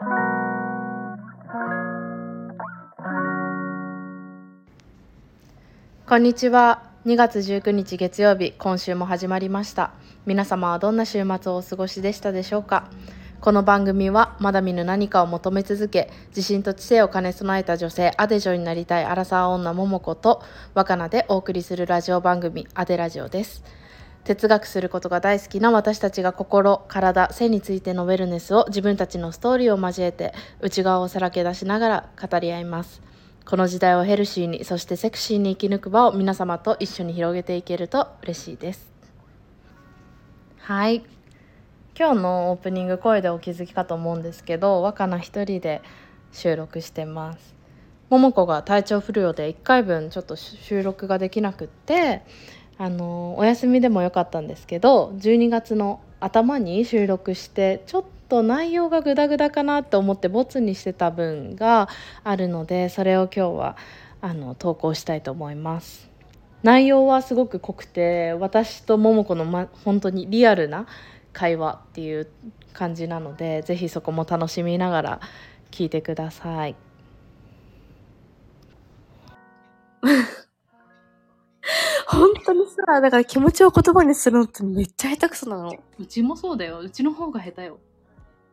こんにちは。2月19日月曜日、今週も始まりました。皆様はどんな週末をお過ごしでしたでしょうか？この番組はまだ見ぬ何かを求め続け自信と知性を兼ね備えた女性アデジョになりたいアラサー女桃子と若菜でお送りするラジオ番組アデラジオです哲学することが大好きな私たちが心体性についてのウェルネスを自分たちのストーリーを交えて内側をさらけ出しながら語り合います。この時代をヘルシーにそしてセクシーに生き抜く場を皆様と一緒に広げていけると嬉しいです。はい。今日のオープニング声でお気づきかと思うんですけど若菜一人で収録してます。桃子が体調不良で1回分ちょっと収録ができなくってあのお休みでもよかったんですけど12月の頭に収録してちょっと内容がグダグダかなと思ってボツにしてた分があるのでそれを今日はあの投稿したいと思います内容はすごく濃くて私と桃子の、ま、本当にリアルな会話っていう感じなのでぜひそこも楽しみながら聞いてください。だから気持ちを言葉にするのってめっちゃ下手くそなの。うちもそうだよ。うちの方が下手よ。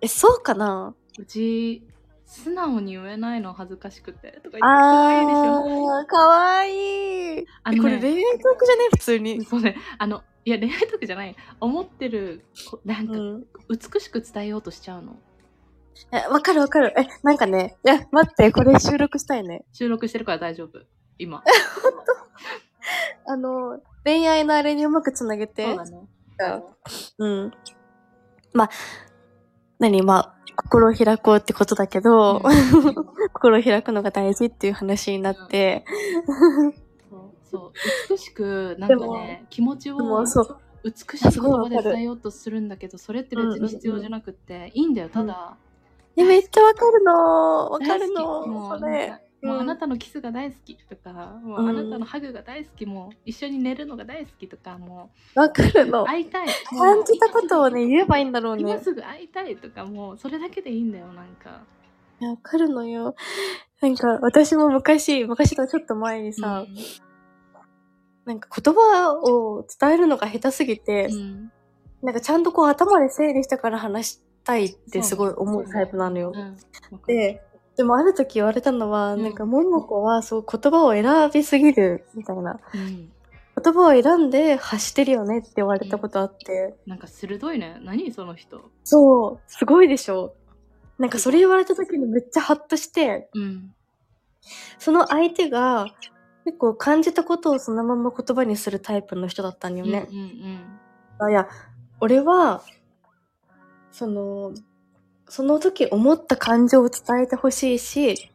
え、そうかな？うち、素直に言えないの恥ずかしくて。とか言って可愛いでしょ。かわいい。あのねこれ恋愛トークじゃね？普通に。そうね。あの、いや、恋愛とかじゃない。思ってる、こなんか、うん。美しく伝えようとしちゃうの。え、わかるわかる。え、なんかね、いや、待って、これ収録したいね。収録してるから大丈夫。今。あの、恋愛のあれにうまくつなげて。そうだね。うん。まあ、何まあ、心を開こうってことだけど、心を開くのが大事っていう話になって、そうそう。美しくなんかね気持ちを美しい言葉で伝えようとするんだけどそれって別に必要じゃなくって、いいんだよただ、え、めっちゃわかるのわかるのそれもううん。あなたのキスが大好き。とか、もううん。あなたのハグが大好き。もう一緒に寝るのが大好きとかもわかるうの。会いたい。感じたことをね、言えばいいんだろうね。今すぐ会いたいとかもうそれだけでいいんだよなんか。わかるのよ。なんか、私も昔、昔とちょっと前にさ、なんか言葉を伝えるのが下手すぎて、うん。うんなんかちゃんとこう頭で整理してから話したいってすごい思うタイプなのよ。う。ん。で、でもある時言われたのは、うん。なんか、ももこはそう言葉を選びすぎる、みたいな。うん。言葉を選んで発してるよねって言われたことあって、なんか鋭いね。何その人。そう、すごいでしょ。なんかそれ言われた時にめっちゃハッとして、うん。その相手が結構感じたことをそのまま言葉にするタイプの人だったんよね。うんうん。あいや、俺は、その、その時思った感情を伝えてほしいし、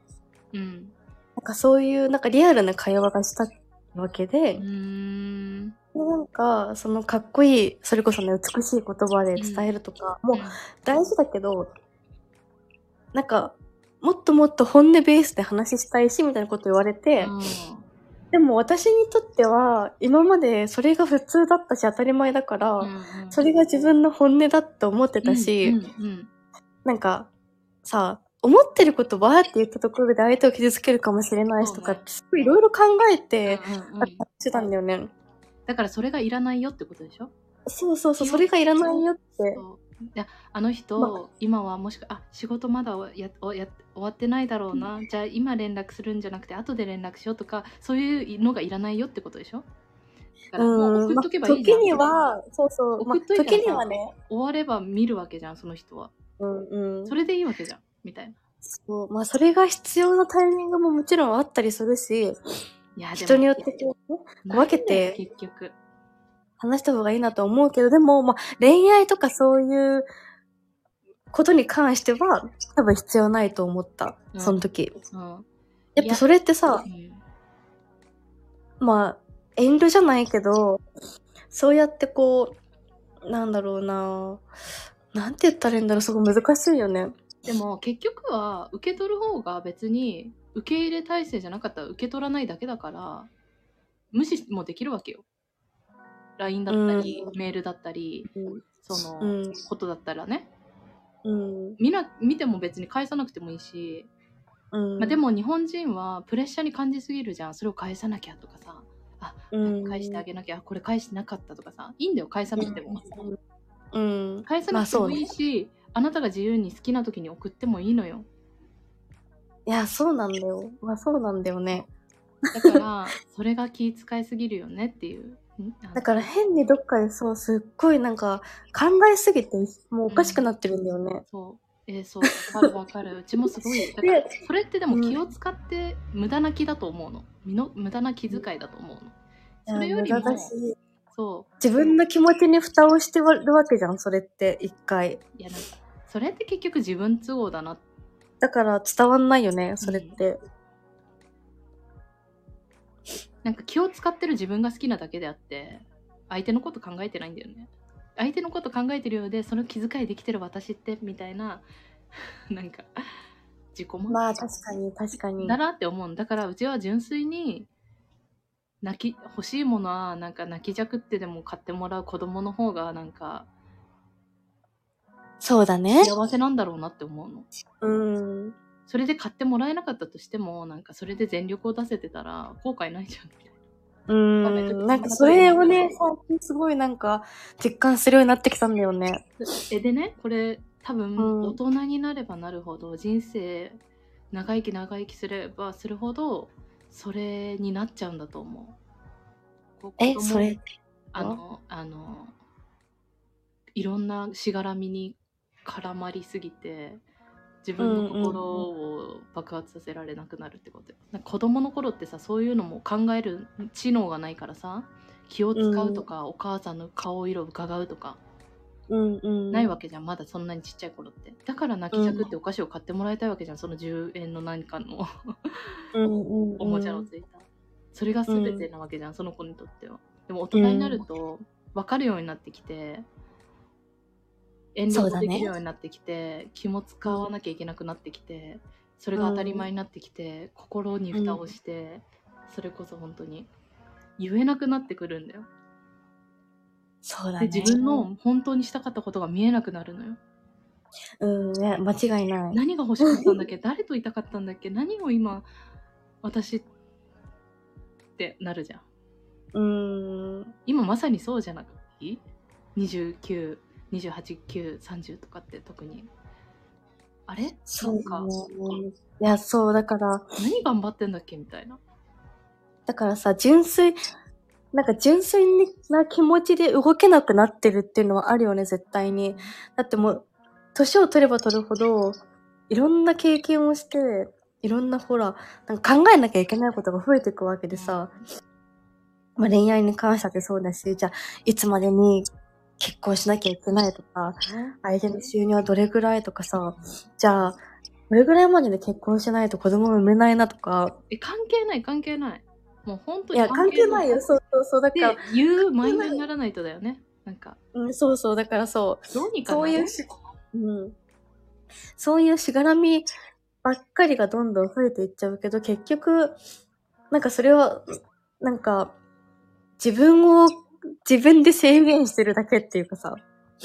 うん。うんなんかそういうなんかリアルな会話がしたわけで、うーん。なんかそのかっこいい、それこそね、美しい言葉で伝えるとか、もう大事だけど、なんか、もっともっと本音ベースで話したいし、みたいなこと言われて、うん。でも私にとっては、今までそれが普通だったし当たり前だから、うんうん。それが自分の本音だって思ってたし、うんうんなんか、さ、思ってることわーって言ったところで相手を傷つけるかもしれないしとかって、すごいいろいろ考えて、うんうんあしてたんだよね。だからそれがいらないよってことでしょ？そうそうそう、それがいらないよって。そう。いやあの人、ま今はもしかあ仕事まだやおや終わってないだろうな、じゃあ今連絡するんじゃなくて後で連絡しようとかそういうのがいらないよってことでしょ？だからもううん、ま送っとけばいいじゃん、時には、そうそう、ま送っといたらさ時にはね、終われば見るわけじゃんその人はうんうん。それでいいわけじゃんみたいな。そう、まあそれが必要なタイミングももちろんあったりするし、いや人によってこう、ね、分けて。結局。話した方がいいなと思うけど、でも、まあ恋愛とかそういうことに関しては、多分必要ないと思った、うん。その時。う。んやっぱそれってさう、んまあ、遠慮じゃないけど、そうやってこう、なんだろうななんて言ったらいいんだろう、すごい難しいよね。でも結局は受け取る方が別に受け入れ体制じゃなかったら受け取らないだけだから無視もできるわけよ。LINE だったり、うん。メールだったりうん。その、うん。ことだったらね。うん。みんな見ても別に返さなくてもいいし、うん。まあ、でも日本人はプレッシャーに感じすぎるじゃん。それを返さなきゃとかさ。あうん、返してあげなきゃ、あこれ返してなかったとかさ。いいんだよ返さなくても、うん。うん。返さなくてもいいし、あなたが自由に好きな時に送ってもいいのよ。いや、そうなんだよ。まあそうなんだよね。だから それが気遣いすぎるよねっていう。だから変にどっかでそう、すっごいなんか考えすぎて、もうおかしくなってるんだよね。そう。えーそう。わかるわかる。うちもすごい。だからでそれってでも気を使って無駄な気だと思うの。無駄な気遣いだと思うの。それよりもそう自分の気持ちに蓋をしてるわけじゃん、それって、一回。いやなんかそれって結局自分都合だなだから伝わんないよね、それって。なんか気を使ってる自分が好きなだけであって相手のこと考えてないんだよね相手のこと考えてるようでその気遣いできてる私ってみたいな なんか自己満まあ確かに、確かに。だなって思うんだからうちは純粋に泣き欲しいものはなんか泣きじゃくってでも買ってもらう子供の方がなんかそうだね。幸せなんだろうなって思うのうん。それで買ってもらえなかったとしてもなんかそれで全力を出せてたら後悔ないじゃんみたいなうん。なんかそれをね、最近すごいなんか実感するようになってきたんだよね。えでねこれ多分うん大人になればなるほど、人生長生き長生きすればするほどそれになっちゃうんだと思う。え、それ。あのあのいろんなしがらみに絡まりすぎて自分の心を爆発させられなくなるってことよ、なんか子供の頃ってさそういうのも考える知能がないからさ気を使うとか、お母さんの顔色を伺うとかうんうん。ないわけじゃんまだそんなにちっちゃい頃って。だから泣きじゃくってお菓子を買ってもらいたいわけじゃんその10円の何かのうんうんうん。おもちゃのついた、それが全てなわけじゃん、その子にとっては。でも大人になると分かるようになってきて、遠慮できるようになってきて、気も使わなきゃいけなくなってきてそれが当たり前になってきて、心に蓋をして、それこそ本当に言えなくなってくるんだよそうだね。で自分の本当にしたかったことが見えなくなるのようん、ね、間違いない。何が欲しかったんだっけ？誰といたかったんだっけ？何を今私ってなるじゃんうん。今まさにそうじゃなくていい ?2928,930 とかって特にあれ？そうなんかね。いや、そう、だから、何頑張ってんだっけ？みたいなだからさ、純粋、なんか純粋な気持ちで動けなくなってるっていうのはあるよね、絶対に。だってもう、年を取れば取るほど、いろんな経験をして、いろんなほら、なんか考えなきゃいけないことが増えていくわけでさ、まあ恋愛に関してってそうだし、じゃあ、いつまでに結婚しなきゃいけないとか、相手の収入はどれぐらいとかさ、じゃあ、どれぐらいまでで結婚しないと子供産めないなとか、え関係ない関係ない。もう本当にいや、関係ないよ、そうそうそう、だからって、いうマイにならないとだよね。なんか。うん、そうそう、だからそう、どうにかそういうし、うん。そういうしがらみばっかりがどんどん増えていっちゃうけど、結局、なんかそれは、なんか、自分を自分で制限してるだけっていうかさ。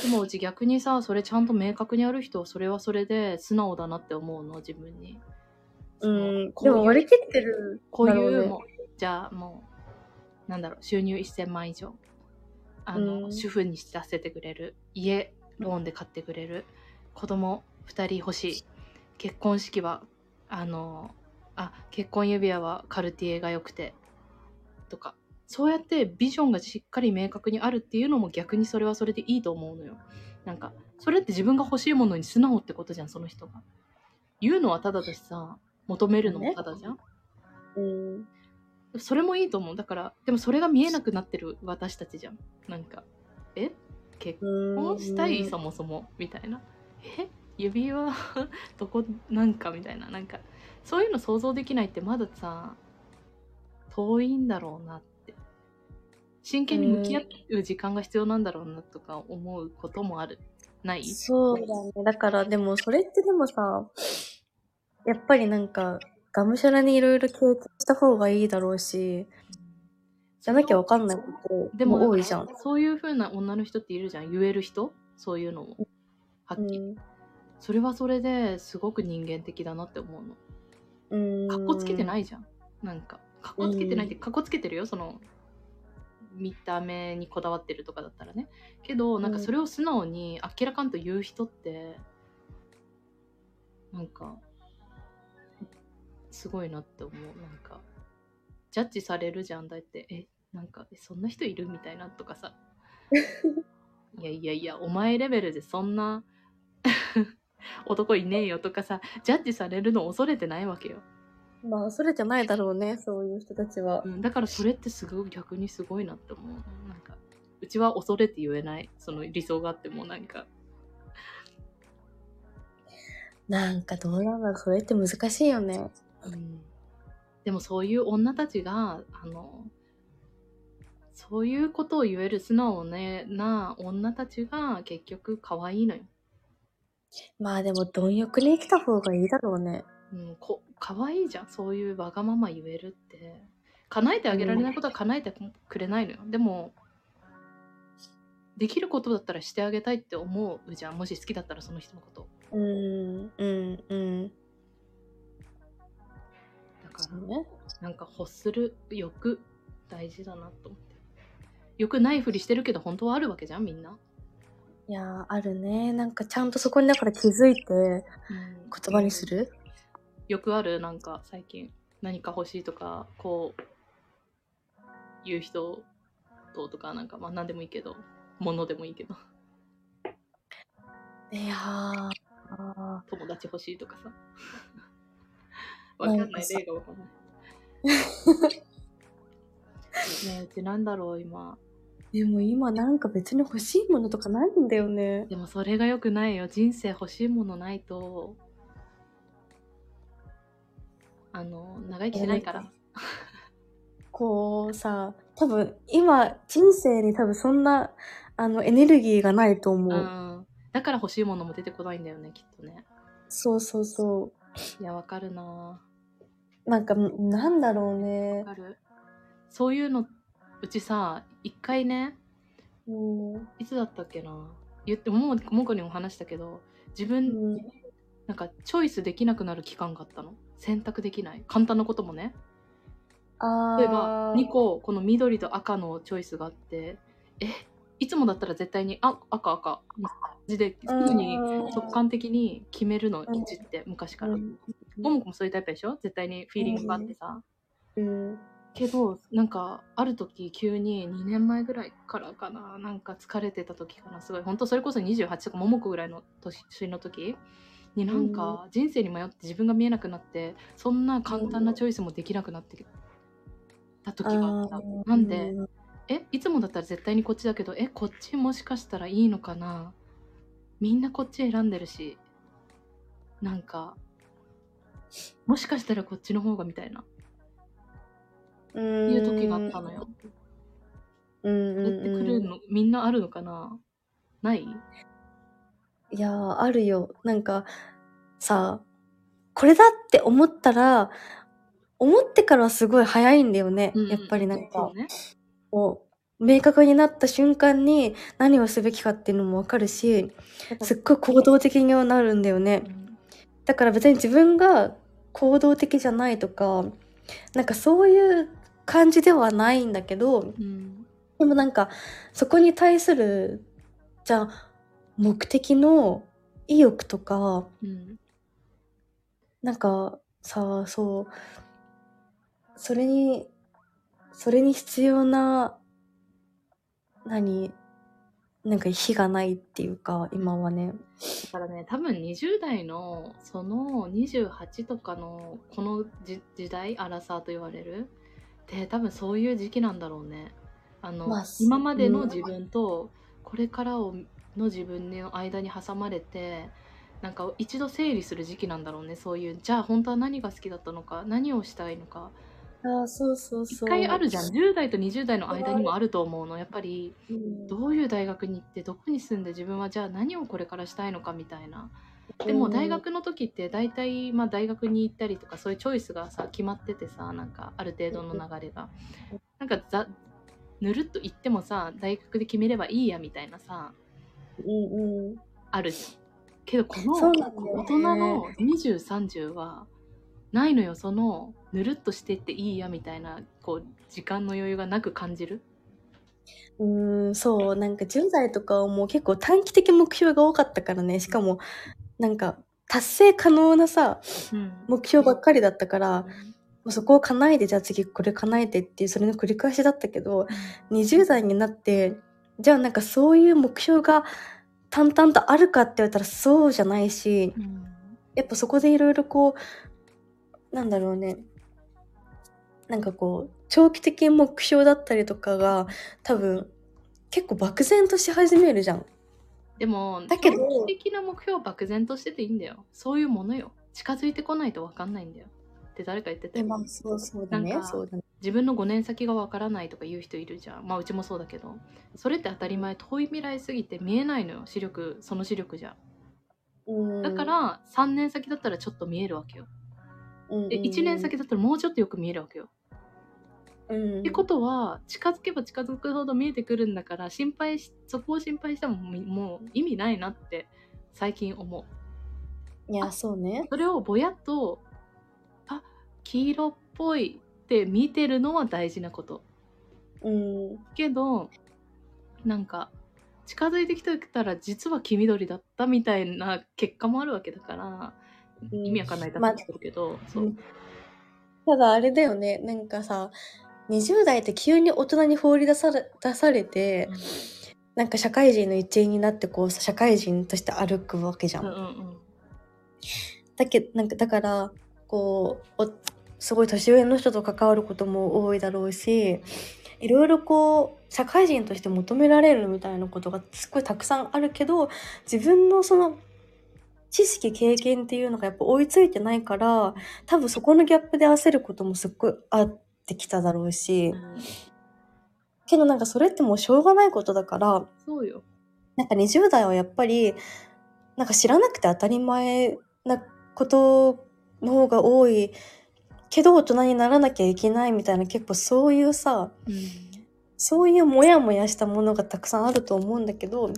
でもうち逆にさそれちゃんと明確にある人はそれはそれで素直だなって思うの自分に。うん。でも割り切ってる。こういうもうじゃあもうなんだろう収入1000万以上あの、うん。主婦にさせてくれる家ローンで買ってくれる子供2人欲しい結婚式はあのあ結婚指輪はカルティエが良くてとかそうやってビジョンがしっかり明確にあるっていうのも逆にそれはそれでいいと思うのよ。なんかそれって自分が欲しいものに素直ってことじゃんその人が。言うのはただだしさ求めるのもただじゃん。うん。それもいいと思う。だからでもそれが見えなくなってる私たちじゃん。なんかえ？結婚したい？そもそも？みたいな。え？指輪？どこ？なんかみたいな。なんかそういうの想像できないってまださ遠いんだろうなって。真剣に向き合う時間が必要なんだろうなとか思うこともある。ない？そうだね。だから、でも、それってでもさ、やっぱりなんか、がむしゃらにいろいろ経験した方がいいだろうし、じゃなきゃわかんないことでもも多いじゃん。そういう風な女の人っているじゃん言える人？そういうのをはっきり、うんそれはそれですごく人間的だなって思うの。うん。かっこつけてないいじゃん。なんか、かっこつけてないって、うかっこつけてるよ、その、見た目にこだわってるとかだったらね。けど、なんかそれを素直にあっけらかんと言う人って、なんか、すごいなって思う。なんか、ジャッジされるじゃん、だって、え、なんか、えそんな人いるみたいなとかさ。いやいやいや、お前レベルでそんな 男いねえよとかさ、ジャッジされるの恐れてないわけよ。まあ、それじゃないだろうね、そういう人たちはう。ん、だからそれってすごい逆にすごいなって思う。なんか、うちは恐れて言えない、その理想があってもなんか、なんかどうなんだろう、それって難しいよね。うん、でもそういう女たちが、あの、そういうことを言える素直ねな女たちが結局可愛いのよ。まあでも、貪欲に生きた方がいいだろうね。うん、こ可愛いじゃん。そういうわがまま言えるって。叶えてあげられないことは叶えてくれないのよ、でもできることだったらしてあげたいって思うじゃん。もし好きだったらその人のこと。うん、うん、うん。だから。ね。なんか欲する欲大事だなと思って。欲ないふりしてるけど本当はあるわけじゃんみんな、いやー、あるね。なんかちゃんとそこにだから気づいて言葉にする？よくある？なんか最近何か欲しいとかこう言う人ととかなんかまあ何でもいいけど物でもいいけど。いや友達欲しいとかさわかんない例がわかんない。ねえうちなんだろう今。ーでも今なんか別に欲しいものとかないんだよね。でもそれがよくないよ。人生欲しいものないと。あの長生きしないから。こうさ、多分今人生に多分そんなあのエネルギーがないと思う。うん。だから欲しいものも出てこないんだよねきっとね。そうそうそいやわかるな。う。なんかなんだろうね。わ。かる。そういうのうちさ一回ねうん。いつだったっけな。言ってもももこにも話したけど自分、うん。なんかチョイスできなくなる期間があったの。選択できない。簡単なこともね。例えば2個この緑と赤のチョイスがあってえいつもだったら絶対にあ赤赤マジですぐにうん直感的に決めるのうちって昔から、うん。ももこもそういうタイプでしょ？絶対にフィーリングがあってさ、うん。けどなんかある時急に2年前ぐらいからかななんか疲れてた時かなすごい。本当それこそ28とか桃子ぐらいの年の時になんか人生に迷って自分が見えなくなってそんな簡単なチョイスもできなくなってた時があった。なんでえいつもだったら絶対にこっちだけどえこっちもしかしたらいいのかな？みんなこっち選んでるしなんかもしかしたらこっちの方がみたいなうん、いう時があったのよ。うんうってくるの、みんなあるのかな？ない？いやー、あるよ。なんか、さ、これだって思ったら、思ってからはすごい早いんだよね。やっぱりなんかそう、ね。こう、明確になった瞬間に何をすべきかっていうのもわかるし、すっごい行動的にはなるんだよね。だから別に自分が行動的じゃないとか、なんかそういう感じではないんだけど、うん。でもなんかそこに対するじゃあ目的の意欲とかうん。なんかさそうそれにそれに必要な何なんか火がないっていうか今はねだからね、多分20代の、その28とかの、このじ時代、アラサーと言われる。で、多分そういう時期なんだろうね。あの、まあ今までのうん自分と、これからをの自分の間に挟まれて、なんか一度整理する時期なんだろうね。そういう、じゃあ本当は何が好きだったのか、何をしたいのか。ああそうそうそう。一回あるじゃん。10代と20代の間にもあると思うの。やっぱり、うん。どういう大学に行ってどこに住んで自分はじゃあ何をこれからしたいのかみたいな。でも大学の時って大体まあ大学に行ったりとかそういうチョイスがさ決まっててさなんかある程度の流れが。なんかざぬるっと言ってもさ大学で決めればいいやみたいなさうんうん。ある。じけどこの大人の2030はないのよそのぬるっとしてっていいやみたいなこう時間の余裕がなく感じる？うーん、そう、なんか10代とかはもう結構短期的目標が多かったからね、しかも、なんか、達成可能なさ、うん。目標ばっかりだったから、もうそこを叶えて、じゃあ次これ叶えてっていう、それの繰り返しだったけど、20代になって、じゃあなんかそういう目標が淡々とあるかって言われたらそうじゃないし、うん。やっぱそこでいろいろこう、なんだろうね。なんかこう、長期的目標だったりとかが多分結構漠然とし始めるじゃん。でもだけど長期的な目標は漠然としてていいんだよ。そういうものよ。近づいてこないと分かんないんだよ。って誰か言ってたよ。まあそうそうだね。なん。か。自分の5年先が分からないとか言う人いるじゃん。まあうちもそうだけど。それって当たり前遠い未来すぎて見えないのよ。視力その視力じゃ。うん。だか、ら3年先だったらちょっと見えるわけよで1年先だったらもうちょっとよく見えるわけよ。うん、ってことは近づけば近づくほど見えてくるんだから心配しそこを心配してもみもう意味ないなって最近思う。いや、そうね。それをぼやっとあ黄色っぽいって見てるのは大事なこと。うん。けどなんか近づいてきてたら実は黄緑だったみたいな結果もあるわけだから、うん意味わかんないだまあってるけど、そう。うん。ただあれだよね。なんかさ、20代って急に大人に放り出され出されて、なんか社会人の一員になってこう社会人として歩くわけじゃん。うんうんうん。だけなんかだからこうおすごい年上の人と関わることも多いだろうしいろいろこう社会人として求められるみたいなことがすっごいたくさんあるけど自分のその知識経験っていうのがやっぱ追いついてないから多分そこのギャップで焦ることもすっごいあってきただろうしうんけどなんかそれってもうしょうがないことだからそうよ。なんか20代はやっぱりなんか知らなくて当たり前なことの方が多いけど大人にならなきゃいけないみたいな結構そういうさそういうモヤモヤしたものがたくさんあると思うんだけど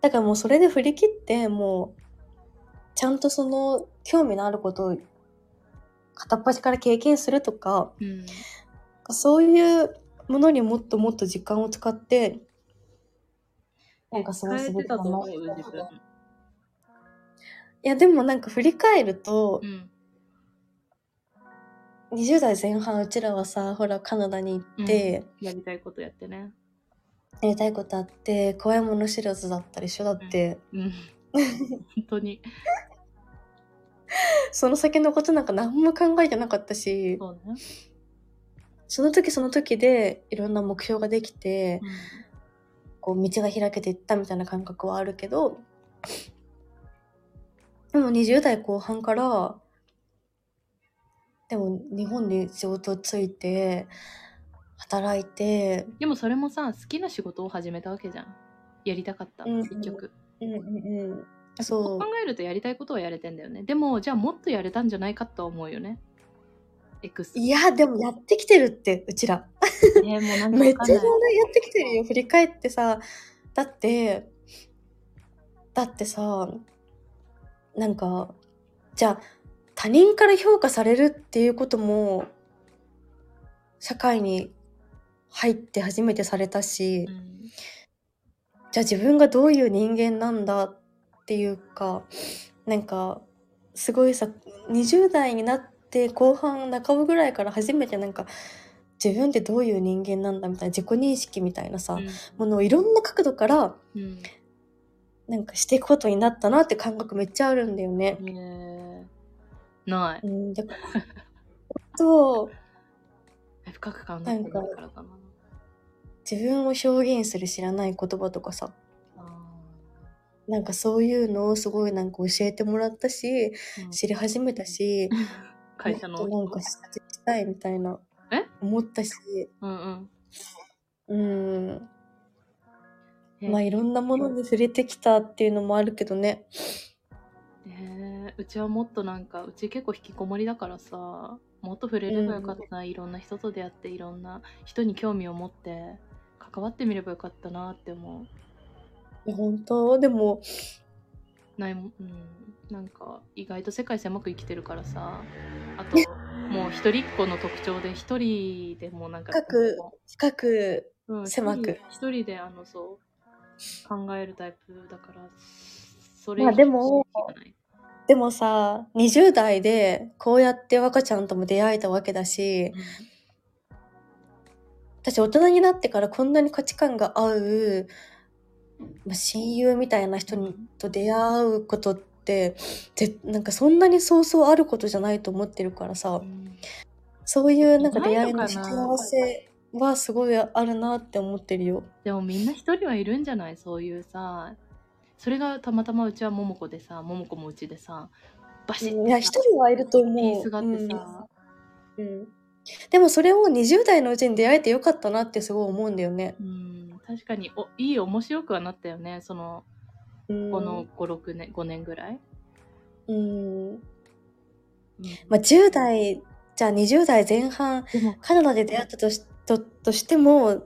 だからもうそれで振り切ってもうちゃんとその興味のあることを片っ端から経験するとかうん。そういうものにもっともっと時間を使ってなんか過ごすべきだなと思いやでもなんか振り返るとう、ん。20代前半うちらはさほらカナダに行って、やりたいことやってねやりたいことあって怖いもの知らずだったりしょだって、うん。本当に。その先のことなんか何も考えてなかったしそうね、その時その時でいろんな目標ができて、うんこう道が開けていったみたいな感覚はあるけどでも20代後半からでも日本に仕事ついて働いて。でもそれもさ好きな仕事を始めたわけじゃん。やりたかった、うん結局。うんうんうん。そうそ考えるとやりたいことはやれてんだよね。でもじゃあもっとやれたんじゃないかとは思うよね。エクスういやでもやってきてるってうちら。ねもうなんか めっちゃやってきてるよ振り返ってさ。だってだってさなんかじゃあ他人から評価されるっていうことも社会に入って初めてされたし、うん。じゃあ自分がどういう人間なんだっていうかなんかすごいさ20代になって後半半ばぐらいから初めてなんか自分ってどういう人間なんだみたいな自己認識みたいなさ、ものをいろんな角度からうん。なんかしていくことになったなって感覚めっちゃあるんだよね。うんねえ。ない。うん、だから 深く考えてからかな自分を表現する知らない言葉とかさ。あなんかそういうのをすごいなんか教えてもらったしーうん。知り始めたし 会社のもっとなんかしたいみたいなえ？思ったし。うんうん。まあいろんなものに触れてきたっていうのもあるけどね。ねえうちはもっとなんかうち結構引きこもりだからさもっと触れればよかったな、いろんな人と出会っていろんな人に興味を持って関わってみればよかったなって思う。いや本当。でもないもん。うん。なんか意外と世界狭く生きてるからさ。あともう一人っ子の特徴で一人でもなんか深く深く、うん狭く。一人であのそう考えるタイプだからそれまあでもでもさ、20代でこうやって若ちゃんとも出会えたわけだし、私大人になってからこんなに価値観が合う、まあ、親友みたいな人にと出会うことって、ぜなんかそんなにそうそうあることじゃないと思ってるからさ。う、んそういうなんか出会いの幸せはすごいあるなって思ってるよ。でもみんな一人はいるんじゃない？そういうさそれがたまたまうちは桃子でさ桃子もうちでさバシッいや、一人はいると思う。ピースがあってさ、うん。うんでもそれを20代のうちに出会えてよかったなってすごい思うんだよね。うん、確かにおいい面白くはなったよね。そのうん、この56年5年ぐらい、うん。うんまあ、10代、じゃあ20代前半、カナダで出会ったとしととしても、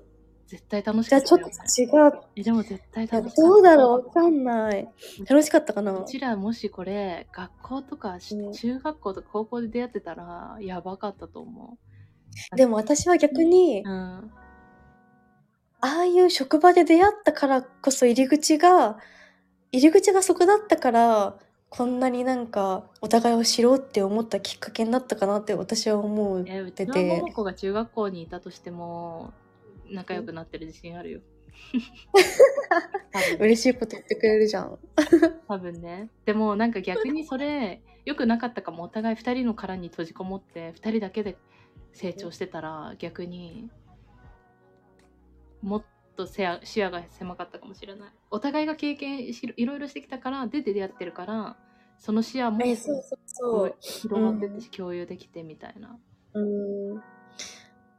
絶対楽しじゃあちょっと違う。えでも絶対楽しかった。どうだろうわかんない。楽しかったかな？うちらもしこれ学校とかしうん。中学校とか高校で出会ってたらやばかったと思でも私は逆にう、、うん、ああいう職場で出会ったからこそ入り口が、入り口がそこだったから、こんなになんかお互いを知ろうって思ったきっかけになったかなって私は思う。えうちの出て。桃子が中学校にいたとしても仲良くなってる自信あるよ。嬉しいこと言ってくれるじゃん。多分ね。でもなんか逆にそれ良くなかったかも。お互い2人の殻に閉じこもって2人だけで成長してたら逆にもっと視野が狭かったかもしれない。お互いが経験しいろいろしてきたからで出会ってるからその視野も。広がってうんて共有できてみたいな、うん。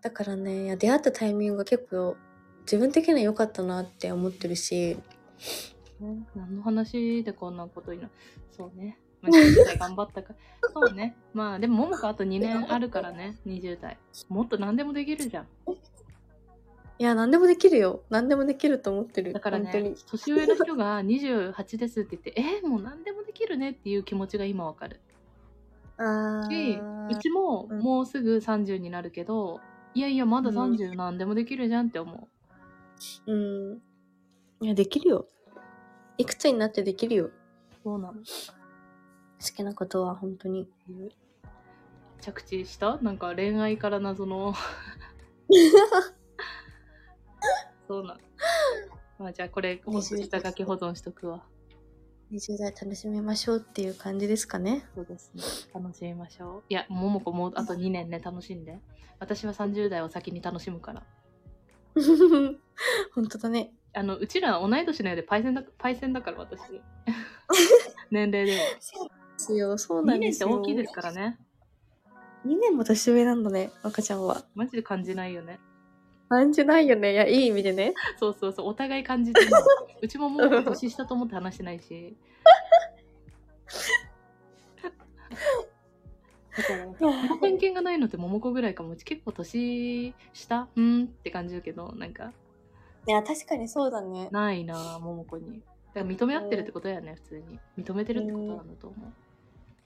だからねいや出会ったタイミングが結構自分的には良かったなって思ってるし。ね何の話でこんなことになそうね。まあ、20代頑張ったか。そうね。まあ、でも、ももかあと2年あるからね、20代。もっと何でもできるじゃん。いや何でもできるよ何でもできると思ってるだからね、年上の人が28ですって言って、えー、もう何でもできるねっていう気持ちが今わかる。あうちもうんもうすぐ30になるけど、いやいや、まだ30何でもできるじゃんって思う。うんいやできるよいくつになってできるよそうなの。好きなことは本当に。着地した？なんか恋愛から謎の。そうなのまあじゃあこれ下書き保存しとくわ。20代楽しみましょうっていう感じですかね。そうですね。楽しみましょう。いやももこもうあと2年ね。楽しんで。私は30代を先に楽しむから。本当だね。あのうちら同い年のようでパイセンだパイセンだから私。年齢ではですよ。そうな2年ってんですよ大きいですからね。2年も年上なんだね赤ちゃんは。マジで感じないよね。感じないよね。いやいい意味でね。そうそうそう。お互い感じてる うちももう年下と思って話してないし。だからこの偏見がないのって桃子ぐらいかも。うち結構年下？うんって感じるけどなんか。いや確かにそうだね。ないなぁ桃子に。だから認め合ってるってことやね普通に。認めてるってことなんだと思う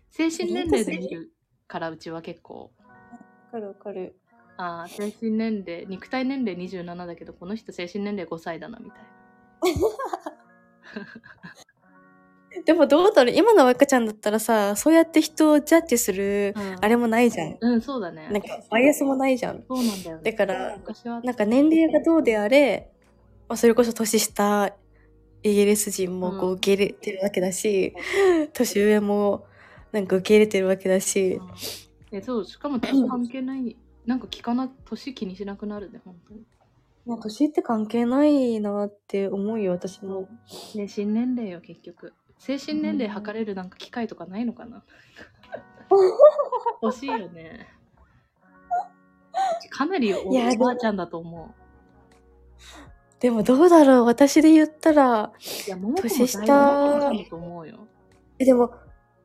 精神年齢で見るからうちは結構。わかるわかる。ああ精神年齢肉体年齢27だけどこの人精神年齢5歳だなみたいな。でもどうだろう？今の赤ちゃんだったらさそうやって人をジャッジするうん。あれもないじゃん。うんそうだね。なんかバイアスもないじゃん。そうなんだよね。だから昔はなんか年齢がどうであれ、まあ、それこそ年下イギリス人もこううん。受け入れてるわけだし、年上もなんか受け入れてるわけだし、うんえそうしかも年関係ないなんか聞かな年気にしなくなるね本当に。まあ、年って関係ないなって思うよ私も。精神年齢よ結局。精神年齢測れるなんか機械とかないのかな。欲しいよね。かなりおばあちゃんだと思でもどうだろう私で言ったらういやも年下だと思うよ。えでも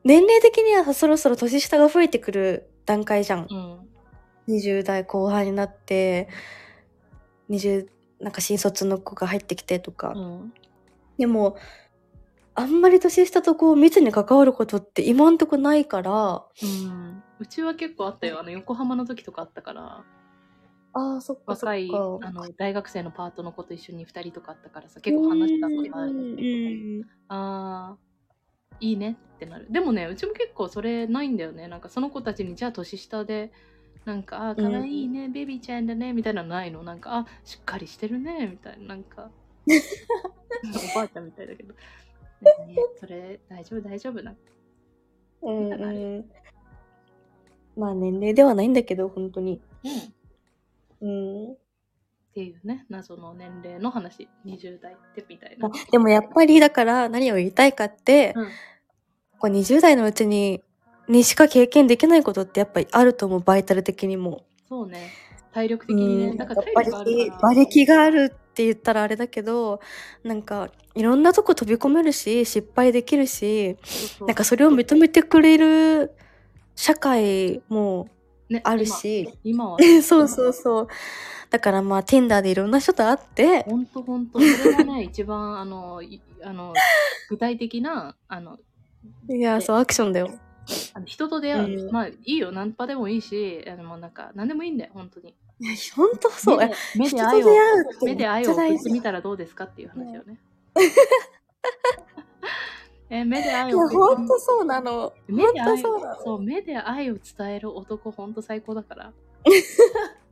年齢的にはさそろそろ年下が増えてくる段階じゃん。うん20代後半になって20なんか新卒の子が入ってきてとか。うんでもあんまり年下とこう密に関わることって今んとこないから、うん。うちは結構あったよ。あの、横浜の時とかあったから、ああ、そっかそっか。若い、あの、大学生のパートの子と一緒に2人とかあったからさ、結構話したことある。うんうんあー、いいねってなる。でもね、うちも結構それないんだよね。なんかその子たちに、じゃあ年下で、なんか、あー、かわいいね、ベビーちゃんだね、みたいなのないの？なんか、あ、しっかりしてるね、みたいな。なんか、おばあちゃんみたいだけど。ね、それ、大丈夫、大丈夫な。うんうん。まあ年齢ではないんだけど、本当に。うん。っうん。ていうね、謎の年齢の話。20代ってみたいな。でもやっぱりだから何を言いたいかって、うん。こう20代のうちに、にしか経験できないことってやっぱりあると思う、バイタル的にも。そうね。体力的にね。うんだから体力あ馬力があるって言ったらあれだけどなんかいろんなとこ飛び込めるし失敗できるしそなんかそれを認めてくれる社会もねあるし、今今は そうそうそうだからまあ Tinder でいろんな人と会って本当本当。それがね一番あのいあの具体的なあのいやそうアクションだよ。あの人と出会う、うん。まあいいよ。ナンパでもいいしあのもうなんか何でもいいんだよ本当に。いやほんとそう。目えで愛を出会うって目で愛を送ってみたらどうですかっていう話よね。え目で愛いやを送ってほんとそうなの。目で愛そう目で愛を伝える男本当最高だから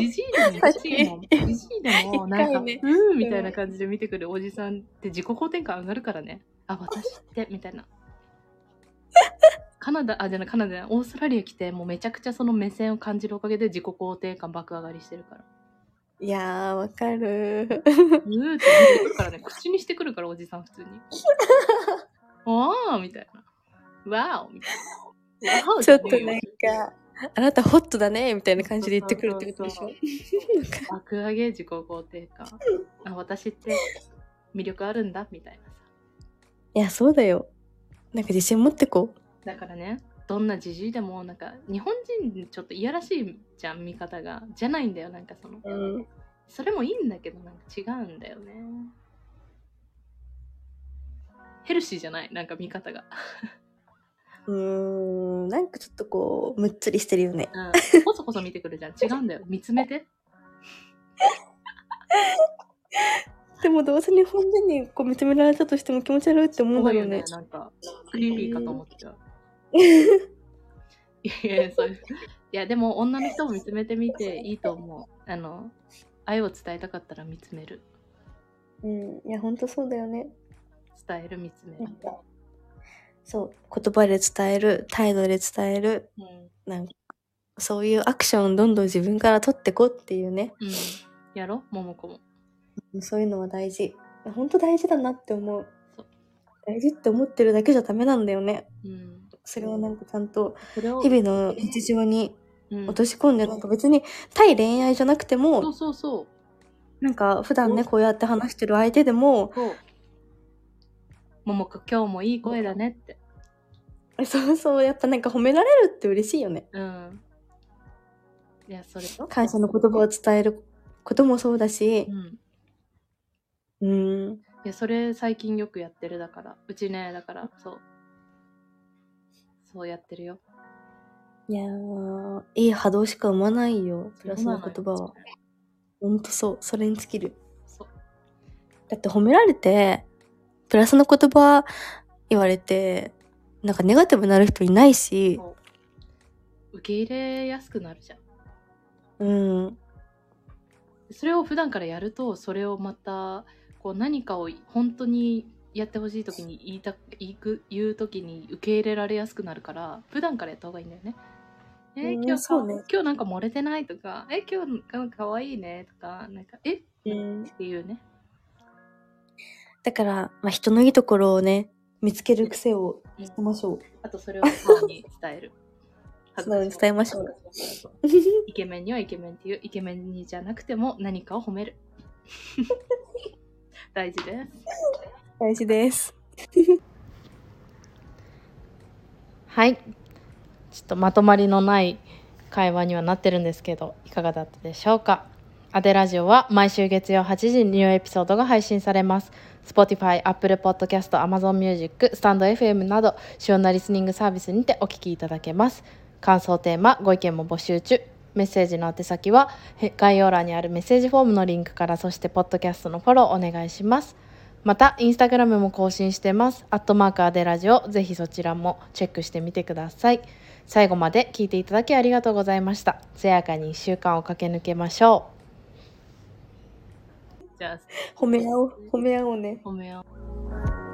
じじいでも。じじいでも、なんか、ねうーんみたいな感じで見てくるおじさんって自己肯定感上がるからね。あ、私って、みたいな。カナダ、あ、じゃない、カナダオーストラリア来て、もうめちゃくちゃその目線を感じるおかげで自己肯定感爆上がりしてるから。いやーわかるうーって見てくるからね、口にしてくるから、おじさん普通に。わーみたいな。わーみたいな。ちょっとなんかあなたホットだねみたいな感じで言ってくるってことでしょ？爆上げ自己肯定感。あ、私って魅力あるんだみたいなさ。いやそうだよなんか自信持ってこだからね、どんなじじいでも、なんか、日本人ちょっといやらしいじゃん、見方が。じゃないんだよ、なんかその。ううんそれもいいんだけど、なんか違うんだよね。ヘルシーじゃない、なんか見方が。うーんなんかちょっとこうむっつりしてるよねうん。こそこそ見てくるじゃん。違うんだよ。見つめて。でもどうせ日本人にこう認められたとしても気持ち悪いって思うんだよね。なんか、クリーピーかと思っちゃう。いやいや、そういう。いや、でも女の人も見つめてみていいと思う。あの、愛を伝えたかったら見つめる。うんいやほんとそうだよね伝える、見つめるなん。かそう言葉で伝える態度で伝えるうん。なんかそういうアクションをどんどん自分から取ってこっていうねうん。やろももこも。そういうのは大事ほんと大事だなって思う大事って思ってるだけじゃダメなんだよねうん。それをなんかちゃんと日々の日常にうん落とし込んで、なんか別に対恋愛じゃなくてもそうそうそう。なんか普段ねこうやって話してる相手でも。ももこ、今日もいい声だねって。そうそうやっぱなんか褒められるって嬉しいよねうん。いや、それと、感謝の言葉を伝えることもそうだしうん。うんいや、それ最近よくやってるだから。うちね、だから、そう。そうやってるよ。いやーいい波動しか生まないよプラスの言葉はほんとそうそれに尽きる。だって褒められてプラスの言葉言われてなんかネガティブになる人いないし受け入れやすくなるじゃん。うんそれを普段からやると、それをまた、こう何かを本当にやってほしい時に言いた言いく言う時に受け入れられやすくなるから、普段からやった方がいいんだよね。えーうん今日ね今日なんか漏れてないとか、え今日なんか可愛いねとか、なんか、え？っうんていうね。だから、まあ、人のいいところをね見つける癖をうんしましょうあとそれを素直に伝える。素直に伝えましょうイケメンにはイケメンっていう、イケメンにじゃなくても何かを褒める。大事です。大事ですはい。ちょっとまとまりのない会話にはなってるんですけど、いかがだったでしょうか？アデラジオは毎週月曜8時にニューエピソードが配信されます。Spotify、Apple Podcast、Amazon Music、スタンド FM など主要なリスニングサービスにてお聞きいただけます。感想テーマ、ご意見も募集中。メッセージの宛先は概要欄にあるメッセージフォームのリンクからそしてポッドキャストのフォローお願いします。また、インスタグラムも更新してます。アットマークアデラジオ。ぜひそちらもチェックしてみてください。最後まで聞いていただきありがとうございました。艶やかに1週間を駆け抜けましょう。じゃあ、褒め合おう。褒め合おうね。褒め合おう。